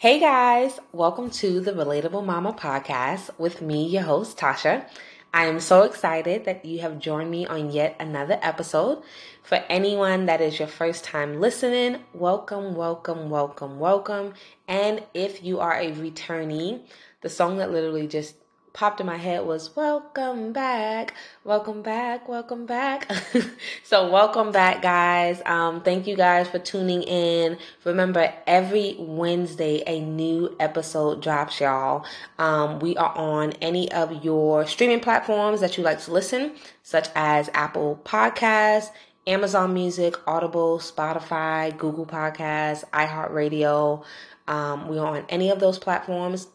Hey guys, welcome to the Relatable Mama podcast with me, your host, Tasha. I am so excited that you have joined me on yet another episode. For anyone that is your first time listening, welcome, welcome, welcome, welcome. And if you are a returnee, the song that literally just popped in my head was welcome back welcome back welcome back. So welcome back guys. Um thank you guys for tuning in. Remember every wednesday a new episode drops y'all. Um we are on any of your streaming platforms that you like to listen such as apple podcasts amazon music audible spotify google podcasts iheartradio. Um, we are on any of those platforms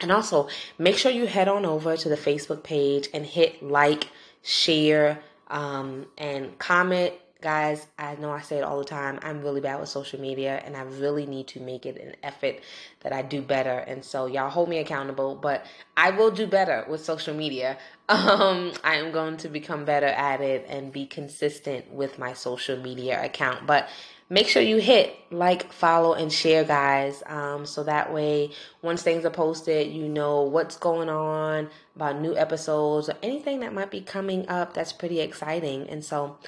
and also, make sure you head on over to the Facebook page and hit like, share, um, and comment. Guys, I know I say it all the time. I'm really bad with social media and I really need to make it an effort that I do better. And so, y'all hold me accountable, but I will do better with social media. Um, I am going to become better at it and be consistent with my social media account. But make sure you hit like, follow, and share, guys. Um, so that way, once things are posted, you know what's going on about new episodes or anything that might be coming up that's pretty exciting. And so,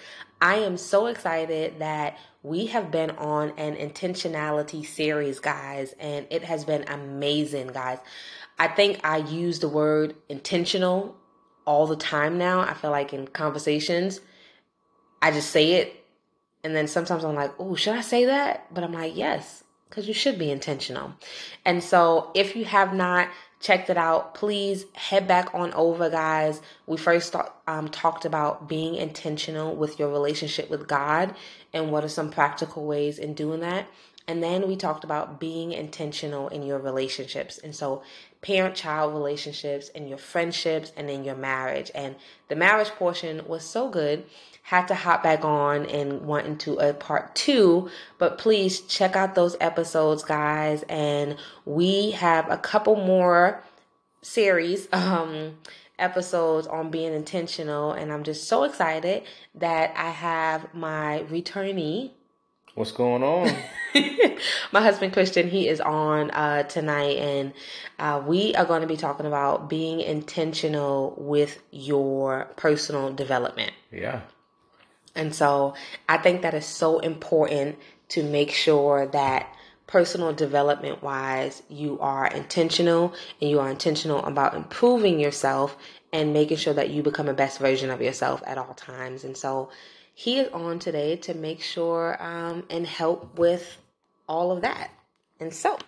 I am so excited that we have been on an intentionality series, guys, and it has been amazing, guys. I think I use the word intentional all the time now. I feel like in conversations, I just say it and then sometimes I'm like, oh, should I say that? But I'm like, yes, because you should be intentional. And so if you have not checked it out, please head back on over, guys. We first um, talked about being intentional with your relationship with God and what are some practical ways in doing that. And then we talked about being intentional in your relationships. And so, parent child relationships and your friendships and in your marriage. And the marriage portion was so good had to hop back on and want into a part two. But please check out those episodes, guys. And we have a couple more series um episodes on being intentional and I'm just so excited that I have my returnee What's going on? my husband Christian, he is on uh, tonight, and uh, we are going to be talking about being intentional with your personal development. Yeah. And so I think that is so important to make sure that personal development wise, you are intentional and you are intentional about improving yourself and making sure that you become a best version of yourself at all times. And so he is on today to make sure um, and help with all of that. And so,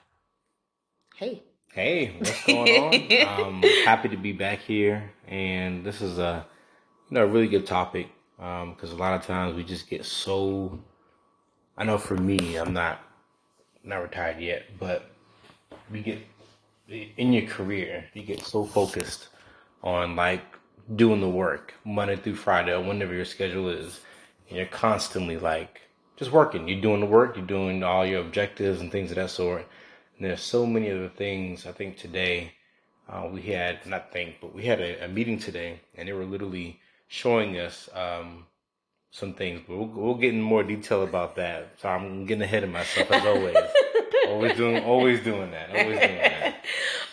hey. Hey, what's going on? um, happy to be back here, and this is a you know a really good topic because um, a lot of times we just get so. I know for me, I'm not not retired yet, but we get in your career, you get so focused on like doing the work Monday through Friday or whenever your schedule is, and you're constantly like just working. You're doing the work, you're doing all your objectives and things of that sort. And there's so many other things. I think today uh, we had not think, but we had a, a meeting today, and they were literally showing us um, some things, but we'll, we'll get in more detail about that. So I'm getting ahead of myself as always. always doing, always doing that. Always doing that.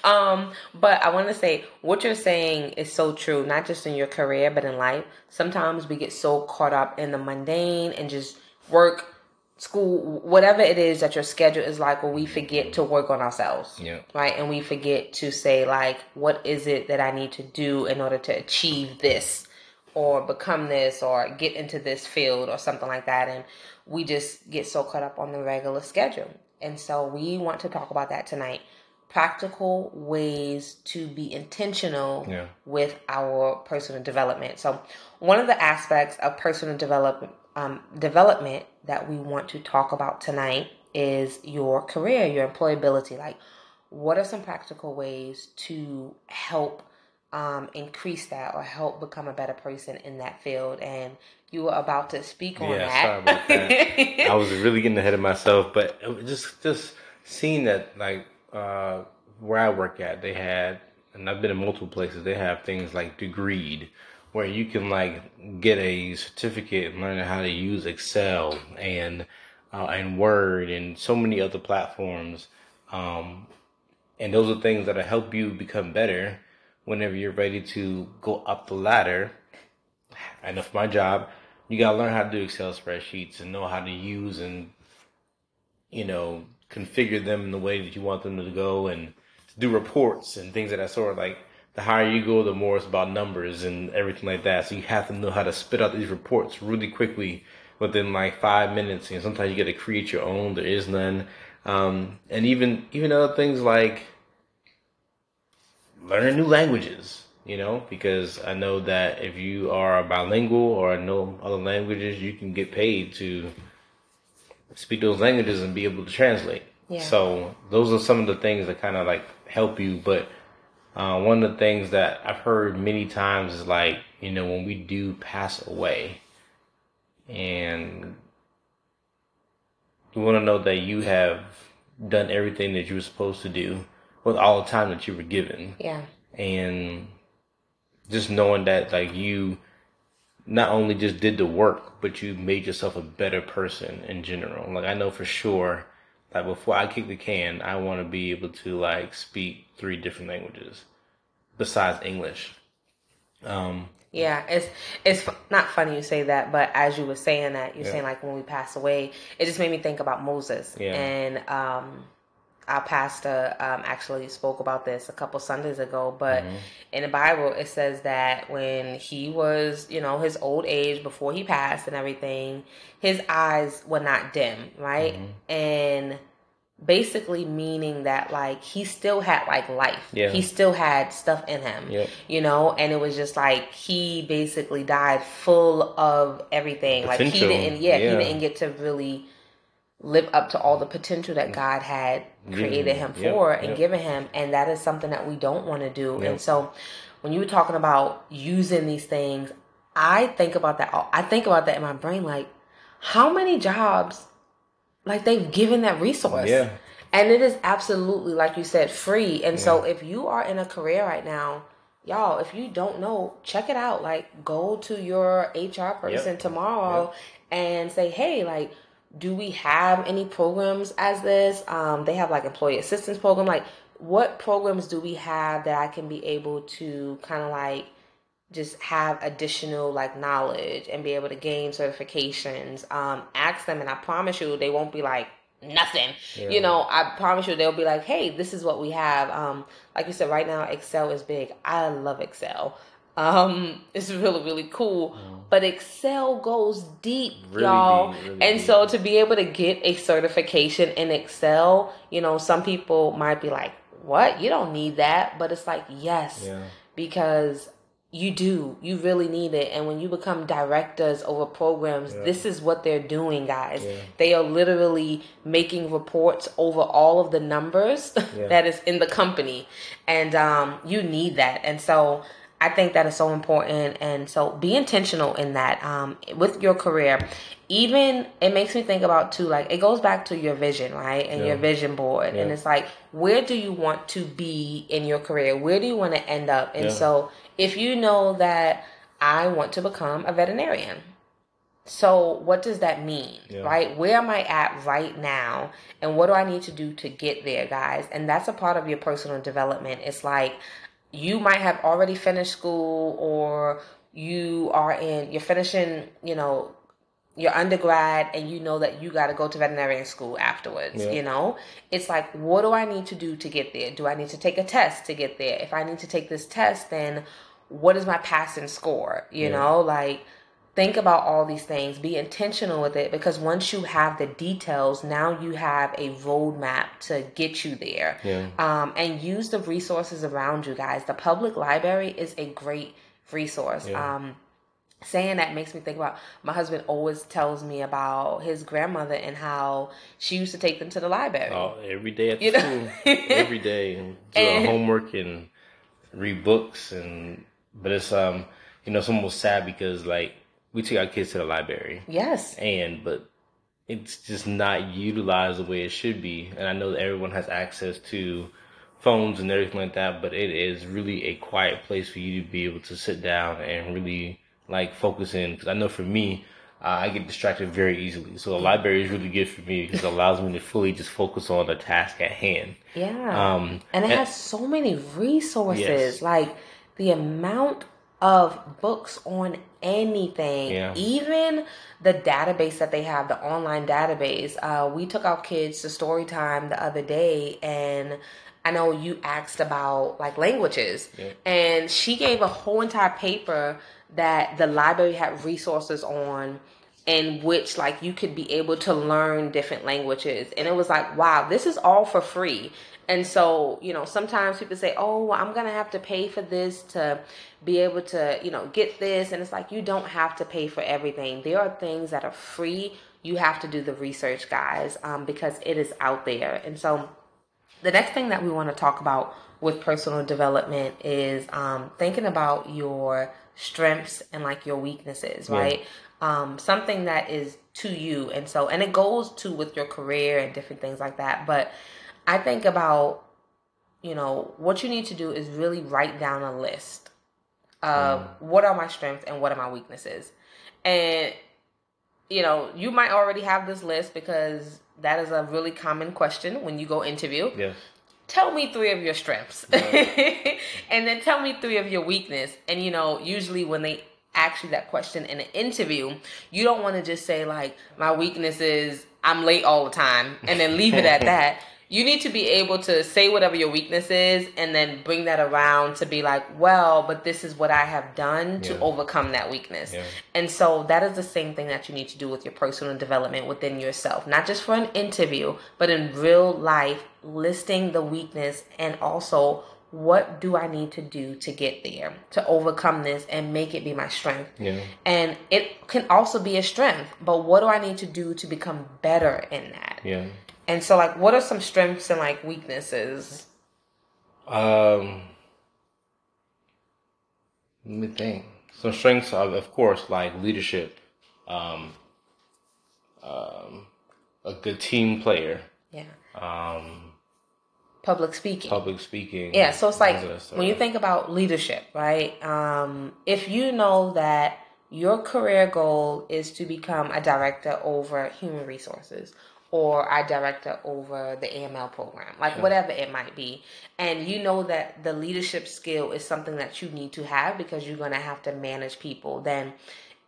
Um, but I want to say what you're saying is so true, not just in your career, but in life. Sometimes we get so caught up in the mundane and just work, school, whatever it is that your schedule is like, where we forget to work on ourselves. Yeah. Right. And we forget to say, like, what is it that I need to do in order to achieve this? or become this or get into this field or something like that and we just get so caught up on the regular schedule and so we want to talk about that tonight practical ways to be intentional yeah. with our personal development so one of the aspects of personal development um, development that we want to talk about tonight is your career your employability like what are some practical ways to help um, increase that or help become a better person in that field. And you were about to speak on yeah, that. That. I was really getting ahead of myself, but just just seeing that like uh, where I work at, they had, and I've been in multiple places. They have things like degreed, where you can like get a certificate and learn how to use Excel and uh, and Word and so many other platforms Um, and those are things that'll help you become better whenever you're ready to go up the ladder. I know for my job, you gotta learn how to do Excel spreadsheets and know how to use and you know configure them in the way that you want them to go and to do reports and things of that sort. Like the higher you go, the more it's about numbers and everything like that. So you have to know how to spit out these reports really quickly within like five minutes. And sometimes you got to create your own. There is none. Um, and even even other things like learning new languages. You know, because I know that if you are bilingual or know other languages, you can get paid to speak those languages and be able to translate. Yeah. So those are some of the things that kind of like help you. But uh, one of the things that I've heard many times is like, you know, when we do pass away, and we want to know that you have done everything that you were supposed to do with all the time that you were given. Yeah. And just knowing that like you not only just did the work, but you made yourself a better person in general. Like I know for sure like before I kick the can, I want to be able to like speak three different languages besides English. Um, yeah, it's it's not funny you say that, but as you were saying that, you're yeah. saying like when we pass away, it just made me think about Moses yeah. and um, our pastor um, actually spoke about this a couple Sundays ago. But mm-hmm. in the Bible, it says that when he was, you know, his old age before he passed and everything, his eyes were not dim, right? Mm-hmm. And basically meaning that like he still had like life yeah. he still had stuff in him yep. you know and it was just like he basically died full of everything Potential. like he didn't yeah, yeah, he didn't get to really live up to all the potential that God had created him for yep, and given him. And that is something that we don't want to do. Yep. And so when you were talking about using these things, I think about that. I think about that in my brain, like how many jobs, like they've given that resource. Yeah. And it is absolutely, like you said, free. And yeah. so if you are in a career right now, y'all, if you don't know, check it out. Like go to your HR person tomorrow and say, hey, like, do we have any programs as this? Um, they have like employee assistance program. Like, what programs do we have that I can be able to kind of like just have additional like knowledge and be able to gain certifications? Um, ask them, and I promise you, they won't be like nothing. Yeah. You know, I promise you, they'll be like, hey, this is what we have. Um, like you said, right now, Excel is big. I love Excel. Um, it's really, really cool. Mm. But Excel goes deep, really y'all. Deep, really and deep. so to be able to get a certification in Excel, you know, some people might be like, what? You don't need that. But it's like, yes, yeah. because you do. You really need it. And when you become directors over programs, yeah. this is what they're doing, guys. Yeah. They are literally making reports over all of the numbers yeah. that is in the company. And um, you need that. And so I think that is so important. And so be intentional in that um, with your career. Even it makes me think about too, like it goes back to your vision, right? And yeah. your vision board. Yeah. And it's like, where do you want to be in your career? Where do you want to end up? And yeah. so if you know that I want to become a veterinarian, so what does that mean, yeah. right? Where am I at right now, and what do I need to do to get there, guys? And that's a part of your personal development. It's like you might have already finished school or you are in you're finishing you know your undergrad and you know that you got to go to veterinarian school afterwards yeah. you know it's like what do i need to do to get there do i need to take a test to get there if i need to take this test then what is my passing score you yeah. know like think about all these things be intentional with it because once you have the details now you have a roadmap to get you there. Yeah. um, and use the resources around you guys. The public library is a great resource. Yeah. um, saying that makes me think about my husband always tells me about his grandmother and how she used to take them to the library. Oh, every day at you school. Every day. And do and, homework and read books and but it's um you know it's almost sad because like we take our kids to the library. Yes. And but it's just not utilized the way it should be. And I know that everyone has access to phones and everything like that, but it is really a quiet place for you to be able to sit down and really like focus in. Because I know for me, uh, I get distracted very easily. So the library is really good for me because it allows me to fully just focus on the task at hand. Yeah. Um, and it and, has so many resources. Yes. Like the amount of books on anything, yeah. even the database that they have, the online database. Uh, we took our kids to story time the other day and I know you asked about like languages, yeah. and she gave a whole entire paper that the library had resources on in which like you could be able to learn different languages. And it was like wow this is all for free. And so you know sometimes people say oh i'm gonna have to pay for this to be able to you know get this. And it's like you don't have to pay for everything. There are things that are free. You have to do the research guys um, because it is out there. And so the next thing that we want to talk about with personal development is um, thinking about your strengths and like your weaknesses, right? Um, something that is to you. And so, and it goes to with your career and different things like that. But I think about, you know, what you need to do is really write down a list of mm. what are my strengths and what are my weaknesses. And, you know, you might already have this list because that is a really common question when you go interview. Yes tell me three of your strengths right. and then tell me three of your weakness and you know usually when they ask you that question in an interview you don't want to just say like my weakness is i'm late all the time and then leave it at that you need to be able to say whatever your weakness is and then bring that around to be like, well, but this is what I have done to yeah. overcome that weakness. Yeah. And so that is the same thing that you need to do with your personal development within yourself, not just for an interview, but in real life, listing the weakness and also what do I need to do to get there, to overcome this and make it be my strength? Yeah. And it can also be a strength, but what do I need to do to become better in that? Yeah. And so, like, what are some strengths and like weaknesses? Um, let me think. Some strengths of of course, like leadership, um, um, a good team player. Yeah. Um, public speaking. Public speaking. Yeah. So it's like when you think about leadership, right? Um, if you know that your career goal is to become a director over human resources or I director over the AML program, like sure. whatever it might be. And you know that the leadership skill is something that you need to have because you're going to have to manage people. Then,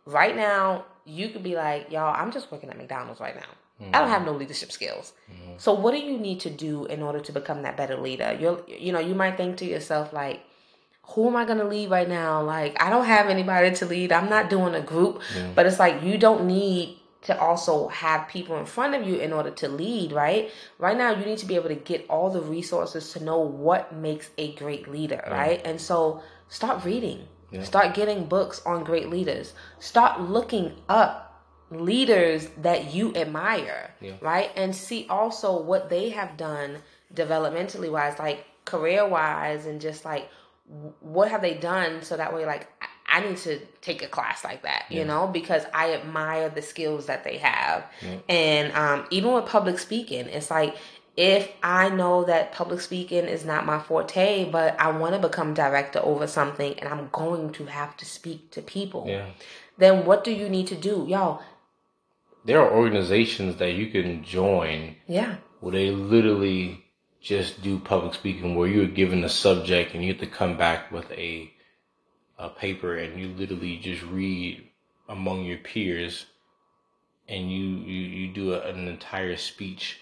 right now, you could be like, y'all, I'm just working at McDonald's right now. Mm-hmm. I don't have no leadership skills. Mm-hmm. So, what do you need to do in order to become that better leader? You're, you know, you might think to yourself, like, who am I going to lead right now? Like, I don't have anybody to lead. I'm not doing a group, mm-hmm. but it's like you don't need to also have people in front of you in order to lead, right? Right now, you need to be able to get all the resources to know what makes a great leader, right? And so start reading, yeah. start getting books on great leaders, start looking up leaders that you admire, yeah. right? And see also what they have done developmentally wise, like career wise, and just like what have they done so that way, like, I need to take a class like that, yeah. you know, because I admire the skills that they have. Yeah. And um, even with public speaking, it's like if I know that public speaking is not my forte, but I want to become director over something and I'm going to have to speak to people, yeah. then what do you need to do? Y'all, there are organizations that you can join. Yeah. Where they literally just do public speaking where you're given a subject and you have to come back with a a paper and you literally just read among your peers and you you, you do a, an entire speech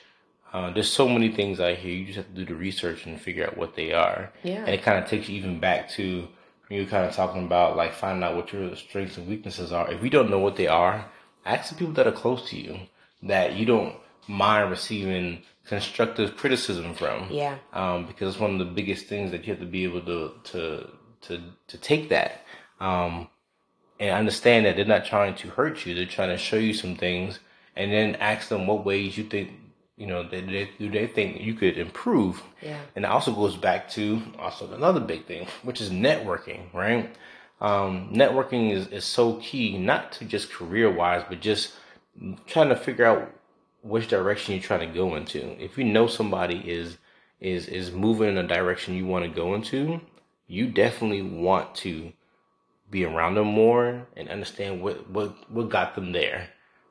uh, there's so many things out here you just have to do the research and figure out what they are yeah and it kind of takes you even back to you kind of talking about like finding out what your strengths and weaknesses are if you don't know what they are ask the people that are close to you that you don't mind receiving constructive criticism from yeah um, because it's one of the biggest things that you have to be able to to to to take that um, and understand that they're not trying to hurt you. They're trying to show you some things, and then ask them what ways you think you know they, they do they think you could improve. Yeah. And it also goes back to also another big thing, which is networking, right? Um, networking is, is so key, not to just career wise, but just trying to figure out which direction you're trying to go into. If you know somebody is is is moving in a direction you want to go into, you definitely want to be around them more and understand what what what got them there.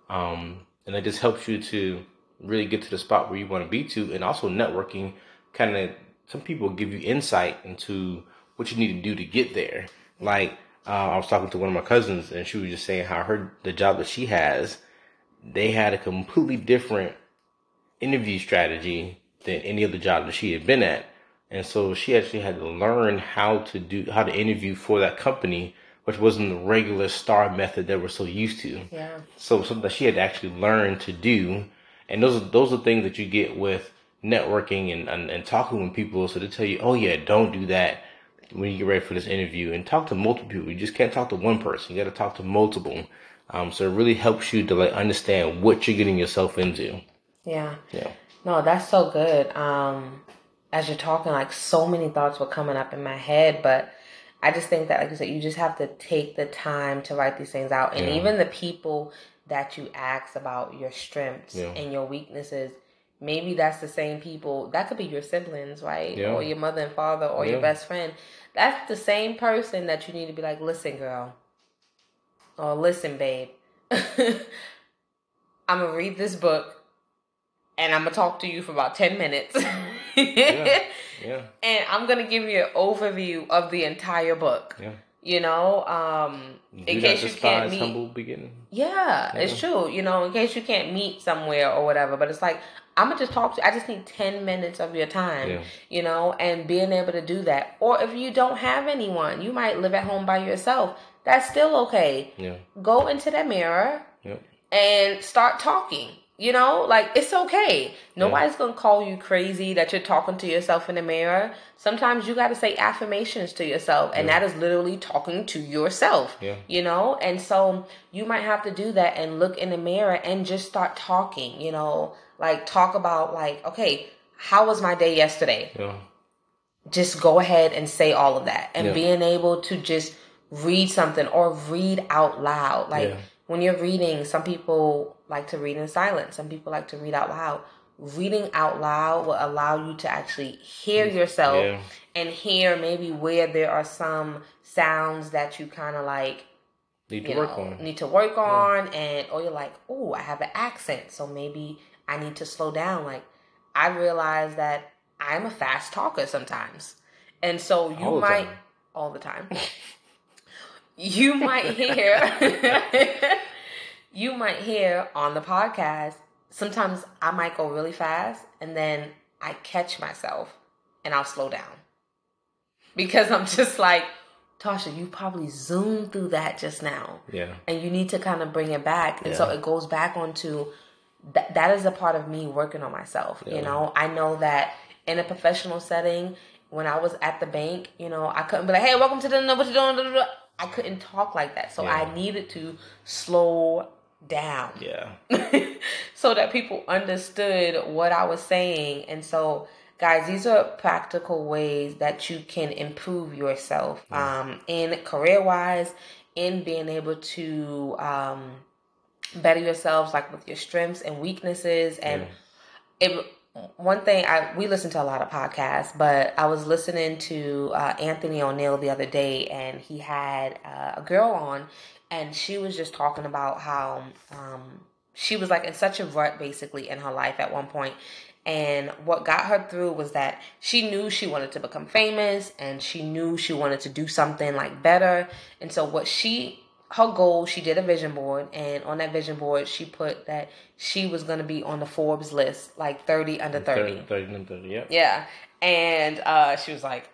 Um, and it just helps you to really get to the spot where you want to be to, and also networking kind of some people give you insight into what you need to do to get there. Like uh, I was talking to one of my cousins, and she was just saying how her the job that she has, they had a completely different interview strategy than any other job that she had been at. And so she actually had to learn how to do how to interview for that company, which wasn't the regular star method that we're so used to. Yeah. So something that she had to actually learn to do. And those are those are things that you get with networking and, and, and talking with people. So they tell you, oh yeah, don't do that when you get ready for this interview and talk to multiple people. You just can't talk to one person. You got to talk to multiple. Um, so it really helps you to like understand what you're getting yourself into. Yeah. Yeah. No, that's so good. Um, as you're talking, like so many thoughts were coming up in my head, but I just think that, like you said, you just have to take the time to write these things out. And Yeah. even the people that you ask about your strengths Yeah. and your weaknesses, maybe that's the same people. That could be your siblings, right? Yeah. Or your mother and father or your best friend. That's the same person that you need to be like, listen, girl. Or listen, babe. I'm going to read this book and I'm going to talk to you for about 10 minutes. Yeah. Yeah. and I'm gonna give you an overview of the entire book. Yeah. You know, um, in case you can't meet. humble beginning. Yeah, it's true. You know, in case you can't meet somewhere or whatever. But it's like I'm gonna just talk to. I just need ten minutes of your time. Yeah. You know, and being able to do that. Or if you don't have anyone, you might live at home by yourself. That's still okay. Yeah. Go into that mirror Yep. and start talking. You know, like it's okay. Nobody's gonna call you crazy that you're talking to yourself in the mirror. Sometimes you got to say affirmations to yourself, and that is literally talking to yourself. Yeah. You know, and so you might have to do that and look in the mirror and just start talking. You know, like talk about like, okay, how was my day yesterday? Yeah. just go ahead and say all of that and Yeah. being able to just read something or read out loud like Yeah. when you're reading some people like to read in silence some people like to read out loud reading out loud will allow you to actually hear yourself Yeah. and hear maybe where there are some sounds that you kind of like Need to you work know, on. need to work on and or you're like oh i have an accent so maybe i need to slow down. Like i realize that i'm a fast talker sometimes. And so you All might time. all the time. You might hear you might hear on the podcast sometimes i might go really fast and then i catch myself and i'll slow down. Because i'm just like tasha you probably zoomed through that just now Yeah. and you need to kind of bring it back. And so it goes back onto that that is a part of me working on myself you know i know that in a professional setting when i was at the bank you know i couldn't be like hey welcome to the what you doing da, da, da." i couldn't talk like that so Yeah. i needed to slow down Yeah. so that people understood what I was saying. And so, guys, these are practical ways that you can improve yourself um, in career wise, in being able to um, better yourselves, like with your strengths and weaknesses. And it, one thing I we listen to a lot of podcasts, but I was listening to uh, Anthony ONeal the other day, and he had uh, a girl on, and she was just talking about how um, she was like in such a rut basically in her life at one point and what got her through was that she knew she wanted to become famous and she knew she wanted to do something like better and so what she her goal she did a vision board and on that vision board she put that she was going to be on the forbes list like 30 under 30 30, 30 and 30. Yep. yeah. And uh, she was like,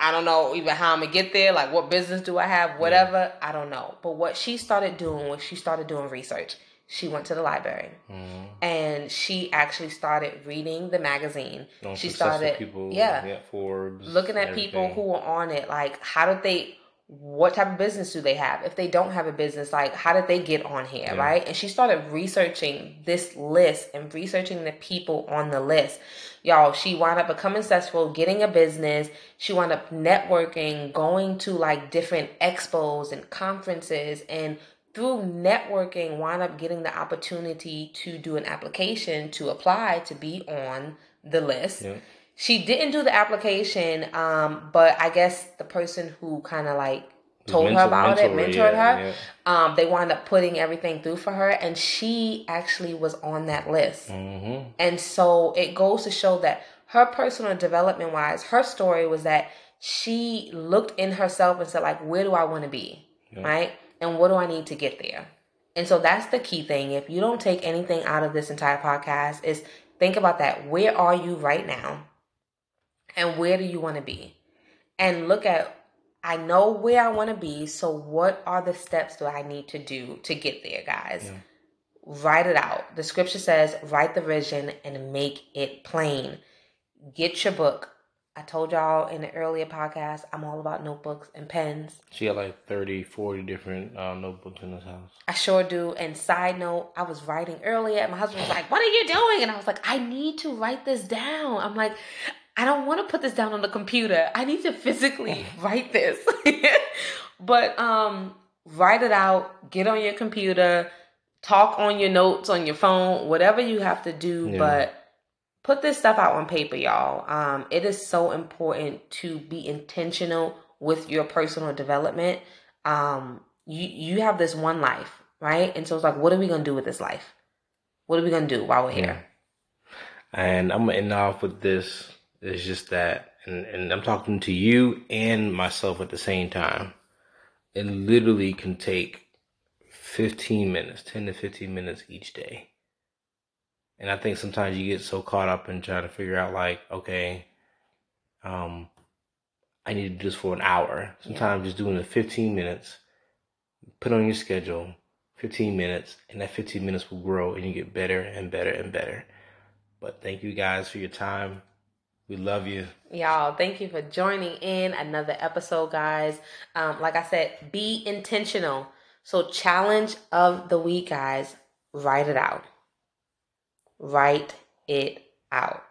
I don't know even how I'm gonna get there. Like, what business do I have? Whatever. I don't know. But what she started doing was she started doing research. She went to the library Mm-hmm. and she actually started reading the magazine. On she started, people. yeah, Forbes. looking at people who were on it. Like, how did they? What type of business do they have? If they don't have a business, like how did they get on here, Yeah. right? And she started researching this list and researching the people on the list. Y'all, she wound up becoming successful, getting a business. She wound up networking, going to like different expos and conferences, and through networking, wound up getting the opportunity to do an application to apply to be on the list. Yeah. She didn't do the application, um, but I guess the person who kind of like told mentor, her about it, mentored yeah, her. Yeah. Um, they wound up putting everything through for her, and she actually was on that list. Mm-hmm. And so it goes to show that her personal development wise, her story was that she looked in herself and said, like, where do I want to be? Yeah. Right? And what do I need to get there? And so that's the key thing. If you don't take anything out of this entire podcast, is think about that. Where are you right now? And where do you want to be? And look at I know where I want to be, so what are the steps do I need to do to get there, guys? Yeah. Write it out. The scripture says, write the vision and make it plain. Get your book. I told y'all in the earlier podcast, I'm all about notebooks and pens. She had like 30, 40 different uh, notebooks in this house. I sure do. And side note, I was writing earlier, and my husband was like, What are you doing? And I was like, I need to write this down. I'm like, I don't want to put this down on the computer. I need to physically write this. but um write it out, get on your computer, talk on your notes on your phone, whatever you have to do, yeah. but put this stuff out on paper, y'all. Um it is so important to be intentional with your personal development. Um you you have this one life, right? And so it's like what are we going to do with this life? What are we going to do while we're here? And I'm going to end off with this it's just that, and, and I'm talking to you and myself at the same time. It literally can take 15 minutes, 10 to 15 minutes each day. And I think sometimes you get so caught up in trying to figure out, like, okay, um, I need to do this for an hour. Sometimes just doing the 15 minutes, put on your schedule, 15 minutes, and that 15 minutes will grow and you get better and better and better. But thank you guys for your time. We love you. Y'all, thank you for joining in another episode, guys. Um, like I said, be intentional. So, challenge of the week, guys, write it out. Write it out.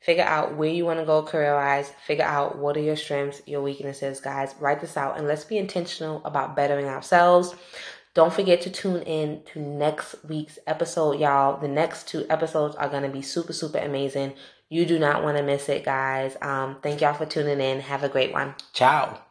Figure out where you want to go career wise. Figure out what are your strengths, your weaknesses, guys. Write this out and let's be intentional about bettering ourselves. Don't forget to tune in to next week's episode, y'all. The next two episodes are going to be super, super amazing. You do not want to miss it, guys. Um, thank y'all for tuning in. Have a great one. Ciao.